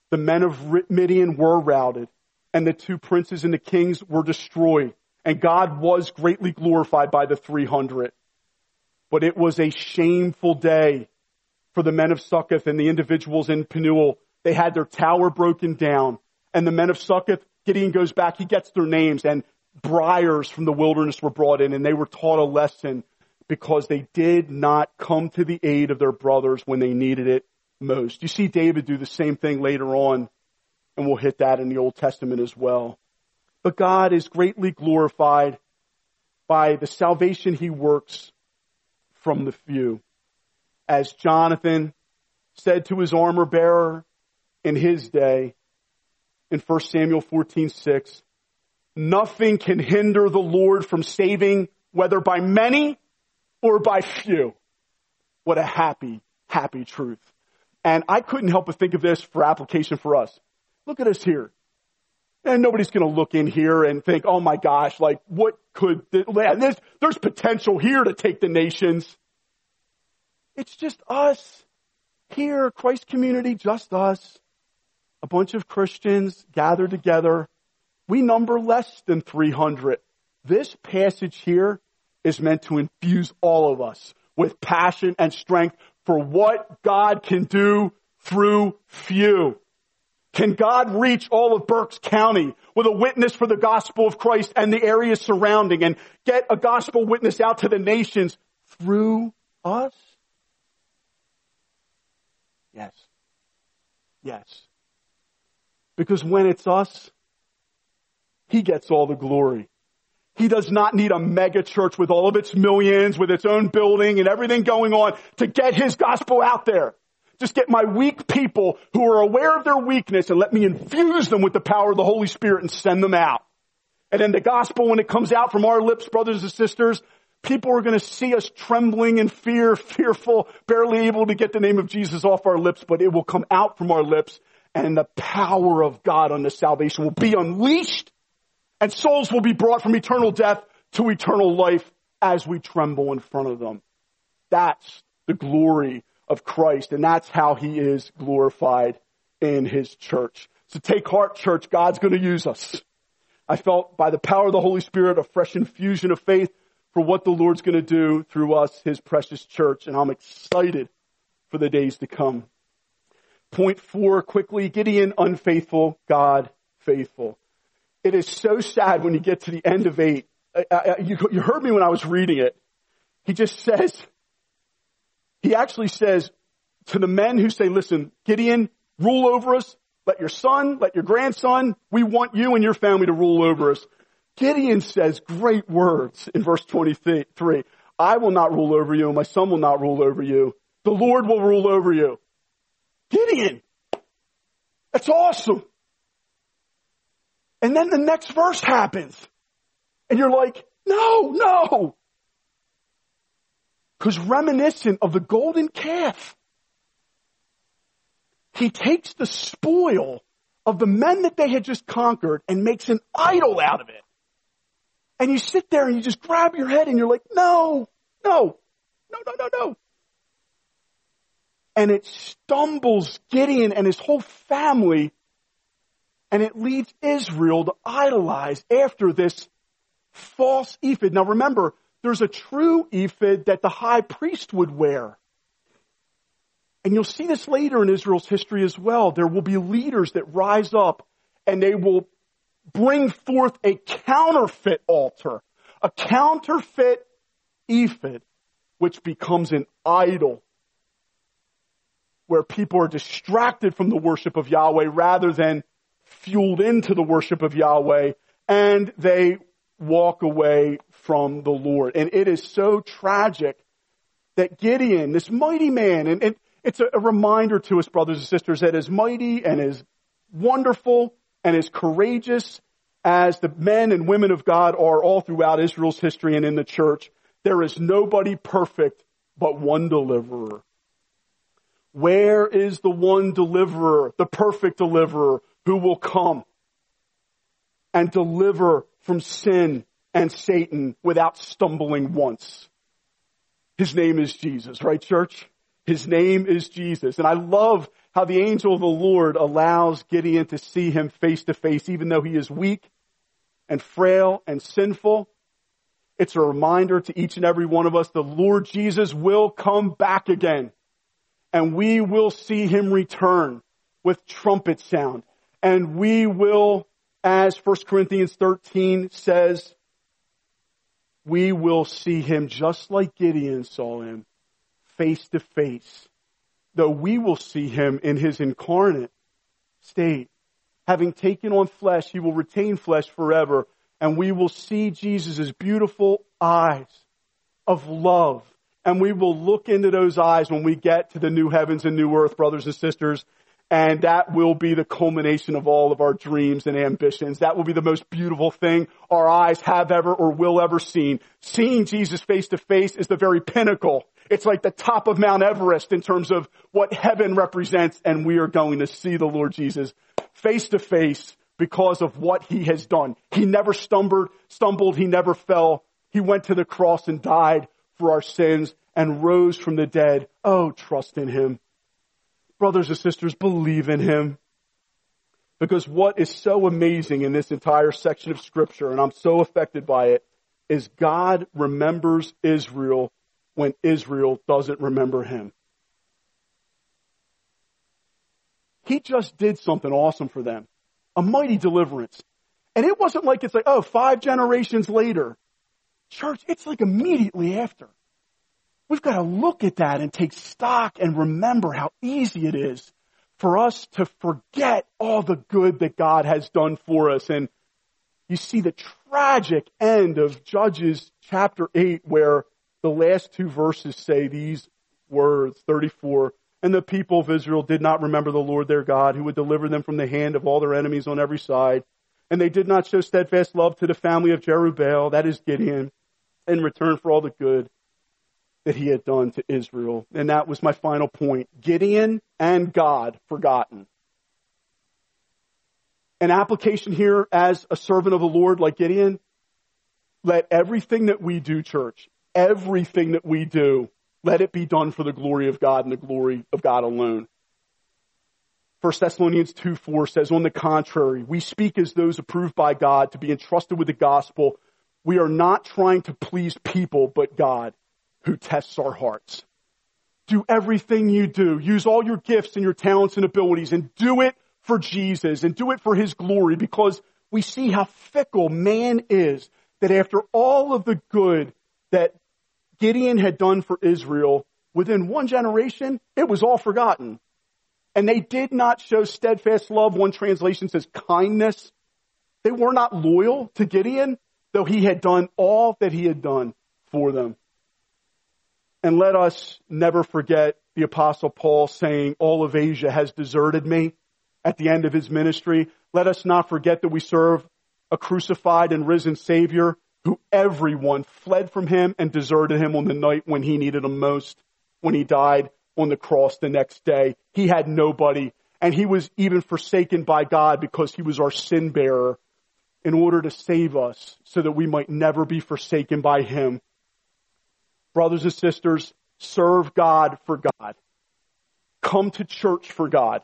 The men of Midian were routed and the two princes and the kings were destroyed and God was greatly glorified by the 300. But it was a shameful day for the men of Succoth and the individuals in Penuel. They had their tower broken down and the men of Succoth, Gideon goes back, he gets their names and briars from the wilderness were brought in and they were taught a lesson because they did not come to the aid of their brothers when they needed it most. You see David do the same thing later on, and we'll hit that in the Old Testament as well. But God is greatly glorified by the salvation he works from the few. As Jonathan said to his armor bearer in his day in 1 Samuel 14, 6, nothing can hinder the Lord from saving whether by many or by few. What a happy, happy truth. And I couldn't help but think of this for application for us. Look at us here. And nobody's going to look in here and think, oh my gosh, like what could, there's, there's potential here to take the nations. It's just us here, Christ community, just us. A bunch of Christians gathered together. We number less than 300. This passage here is meant to infuse all of us with passion and strength for what God can do through few. Can God reach all of Berks County with a witness for the gospel of Christ and the areas surrounding and get a gospel witness out to the nations through us? Yes. Yes. Because when it's us, He gets all the glory. He does not need a mega church with all of its millions, with its own building and everything going on to get his gospel out there. Just get my weak people who are aware of their weakness and let me infuse them with the power of the Holy Spirit and send them out. And then the gospel, when it comes out from our lips, brothers and sisters, people are going to see us trembling in fear, fearful, barely able to get the name of Jesus off our lips, but it will come out from our lips and the power of God on the salvation will be unleashed and souls will be brought from eternal death to eternal life as we tremble in front of them. That's the glory of Christ and that's how he is glorified in his church. So take heart, church. God's going to use us. I felt by the power of the Holy Spirit a fresh infusion of faith for what the Lord's going to do through us, His precious church, and I'm excited for the days to come. Point four, quickly, Gideon unfaithful, God faithful. It is so sad when you get to the end of eight. I, I, you, you heard me when I was reading it. He just says, he actually says to the men who say, listen, Gideon, rule over us. Let your son, let your grandson, we want you and your family to rule over us. Gideon says great words in verse 23. I will not rule over you and my son will not rule over you. The Lord will rule over you. Gideon. That's awesome. And then the next verse happens. And you're like, no, no. Because reminiscent of the golden calf, he takes the spoil of the men that they had just conquered and makes an idol out of it. And you sit there and you just grab your head and you're like, no, no, no, no, no, no. And it stumbles Gideon and his whole family and it leads Israel to idolize after this false ephod. Now remember, there's a true ephod that the high priest would wear. And you'll see this later in Israel's history as well. There will be leaders that rise up and they will bring forth a counterfeit altar, a counterfeit ephod, which becomes an idol where people are distracted from the worship of Yahweh rather than fueled into the worship of Yahweh and they walk away from the Lord. And it is so tragic that Gideon, this mighty man, and, it's a, a reminder to us, brothers and sisters, that as mighty and as wonderful and as courageous as the men and women of God are all throughout Israel's history and in the church, there is nobody perfect but one deliverer. Where is the one deliverer, the perfect deliverer who will come and deliver from sin and Satan without stumbling once? His name is Jesus, right church? His name is Jesus. And I love how the angel of the Lord allows Gideon to see him face to face, even though he is weak and frail and sinful. It's a reminder to each and every one of us, the Lord Jesus will come back again and we will see him return with trumpet sound and we will, as 1 Corinthians 13 says, we will see him just like Gideon saw him face to face though we will see him in his incarnate state. Having taken on flesh, he will retain flesh forever, and we will see Jesus' beautiful eyes of love. And we will look into those eyes when we get to the new heavens and new earth, brothers and sisters, and that will be the culmination of all of our dreams and ambitions. That will be the most beautiful thing our eyes have ever or will ever seen. Seeing Jesus face to face is the very pinnacle. It's like the top of Mount Everest in terms of what heaven represents and we are going to see the Lord Jesus face to face because of what he has done. He never stumbled, stumbled, he never fell. He went to the cross and died for our sins and rose from the dead. Oh, trust in him brothers and sisters, believe in him. Because what is so amazing in this entire section of scripture, and I'm so affected by it, is God remembers Israel when Israel doesn't remember him. He just did something awesome for them. A mighty deliverance. And it wasn't like it's like, oh, five generations later. Church, it's like immediately after. We've got to look at that and take stock and remember how easy it is for us to forget all the good that God has done for us. And you see the tragic end of Judges chapter 8 where the last two verses say these words, 34, and the people of Israel did not remember the Lord their God who would deliver them from the hand of all their enemies on every side. And they did not show steadfast love to the family of Jerubbaal, that is Gideon, in return for all the good that he had done to Israel. And that was my final point. Gideon and God forgotten. An application here as a servant of the Lord like Gideon, let everything that we do, church, everything that we do, let it be done for the glory of God and the glory of God alone. 1 Thessalonians 2 4 says, on the contrary, we speak as those approved by God to be entrusted with the gospel. We are not trying to please people, but God who tests our hearts. Do everything you do. Use all your gifts and your talents and abilities and do it for Jesus and do it for His glory because we see how fickle man is that after all of the good that Gideon had done for Israel, within one generation, it was all forgotten. And they did not show steadfast love. One translation says kindness. They were not loyal to Gideon, though he had done all that he had done for them. And let us never forget the apostle Paul saying, all of Asia has deserted me at the end of his ministry. Let us not forget that we serve a crucified and risen Savior who everyone fled from him and deserted him on the night when he needed him most, when he died on the cross the next day. He had nobody and he was even forsaken by God because he was our sin bearer in order to save us so that we might never be forsaken by him brothers and sisters, serve God for God. Come to church for God.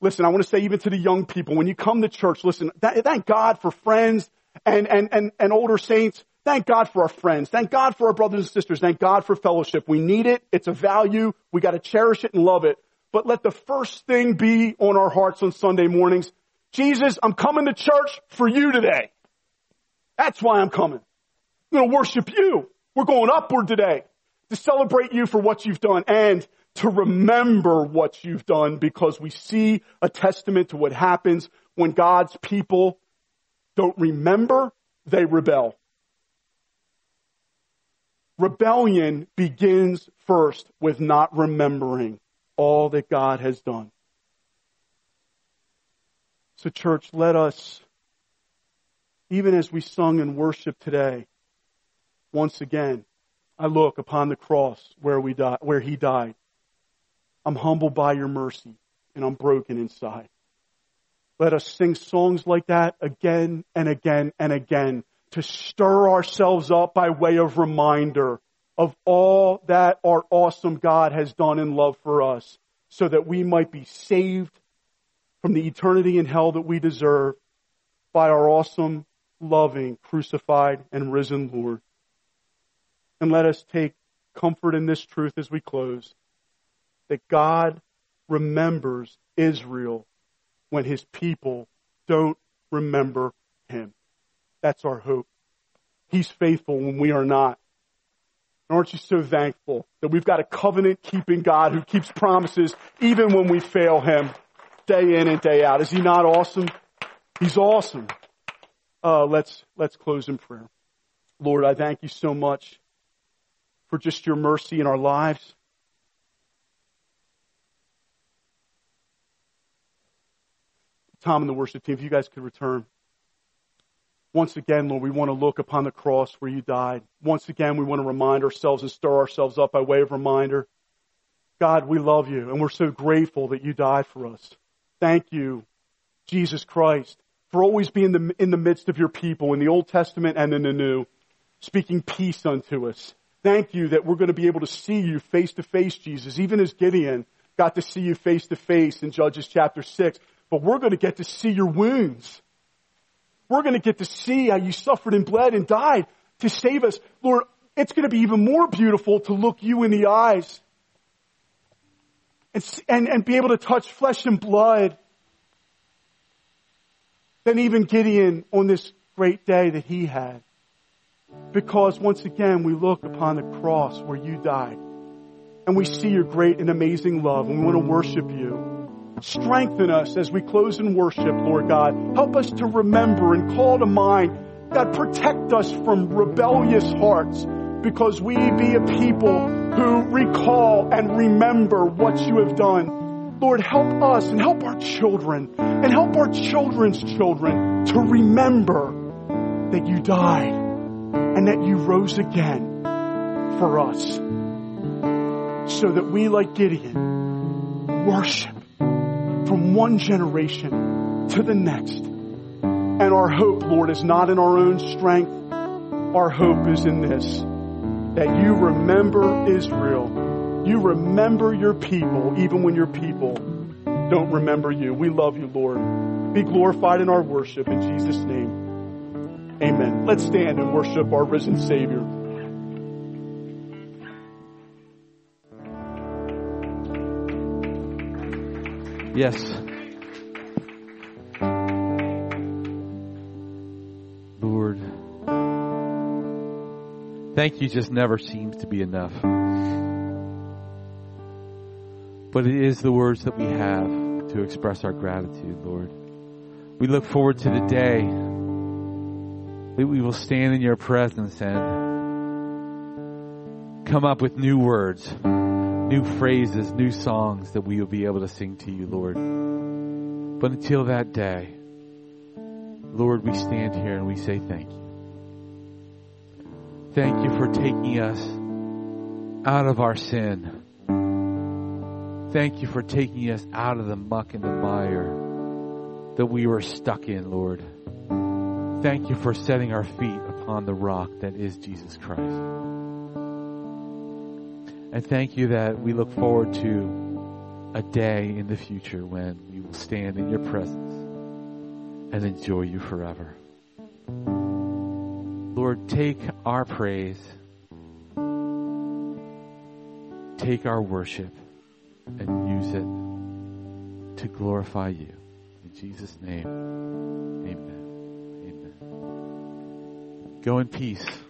Listen, I want to say even to the young people, when you come to church, listen, thank God for friends and, and, and, and older saints. Thank God for our friends. Thank God for our brothers and sisters. Thank God for fellowship. We need it. It's a value. We got to cherish it and love it. But let the first thing be on our hearts on Sunday mornings. Jesus, I'm coming to church for you today. That's why I'm coming. I'm going to worship you. We're going upward today to celebrate you for what you've done and to remember what you've done because we see a testament to what happens when God's people don't remember, they rebel. Rebellion begins first with not remembering all that God has done. So church, let us, even as we sung and worship today, once again, I look upon the cross where we die, where he died. I'm humbled by your mercy and I'm broken inside. Let us sing songs like that again and again and again to stir ourselves up by way of reminder of all that our awesome God has done in love for us so that we might be saved from the eternity in hell that we deserve by our awesome, loving, crucified, and risen Lord. And let us take comfort in this truth as we close that God remembers Israel when his people don't remember him. That's our hope. He's faithful when we are not. aren't you so thankful that we've got a covenant keeping God who keeps promises even when we fail him day in and day out? Is he not awesome? He's awesome. Uh, let's, let's close in prayer. Lord, I thank you so much for just your mercy in our lives. Tom and the worship team, if you guys could return. Once again, Lord, we want to look upon the cross where you died. Once again, we want to remind ourselves and stir ourselves up by way of reminder. God, we love you and we're so grateful that you died for us. Thank you, Jesus Christ, for always being in the, in the midst of your people in the Old Testament and in the New, speaking peace unto us. Thank you that we're going to be able to see you face to face, Jesus, even as Gideon got to see you face to face in Judges chapter 6. But we're going to get to see your wounds. We're going to get to see how you suffered and bled and died to save us. Lord, it's going to be even more beautiful to look you in the eyes and, and, and be able to touch flesh and blood than even Gideon on this great day that he had. Because once again, we look upon the cross where you died and we see your great and amazing love and we want to worship you. Strengthen us as we close in worship, Lord God. Help us to remember and call to mind. God, protect us from rebellious hearts because we be a people who recall and remember what you have done. Lord, help us and help our children and help our children's children to remember that you died and that you rose again for us so that we, like Gideon, worship from one generation to the next. And our hope, Lord, is not in our own strength. Our hope is in this, that you remember Israel. You remember your people, even when your people don't remember you. We love you, Lord. Be glorified in our worship in Jesus' name. Amen. Let's stand and worship our risen Savior. Yes. Lord, thank you just never seems to be enough. But it is the words that we have to express our gratitude, Lord. We look forward to the day that we will stand in your presence and come up with new words new phrases, new songs that we will be able to sing to you, Lord. But until that day, Lord, we stand here and we say thank you. Thank you for taking us out of our sin. Thank you for taking us out of the muck and the mire that we were stuck in, Lord. Thank you for setting our feet upon the rock that is Jesus Christ. And thank you that we look forward to a day in the future when we will stand in your presence and enjoy you forever. Lord, take our praise, take our worship, and use it to glorify you. In Jesus' name, amen. Go in peace.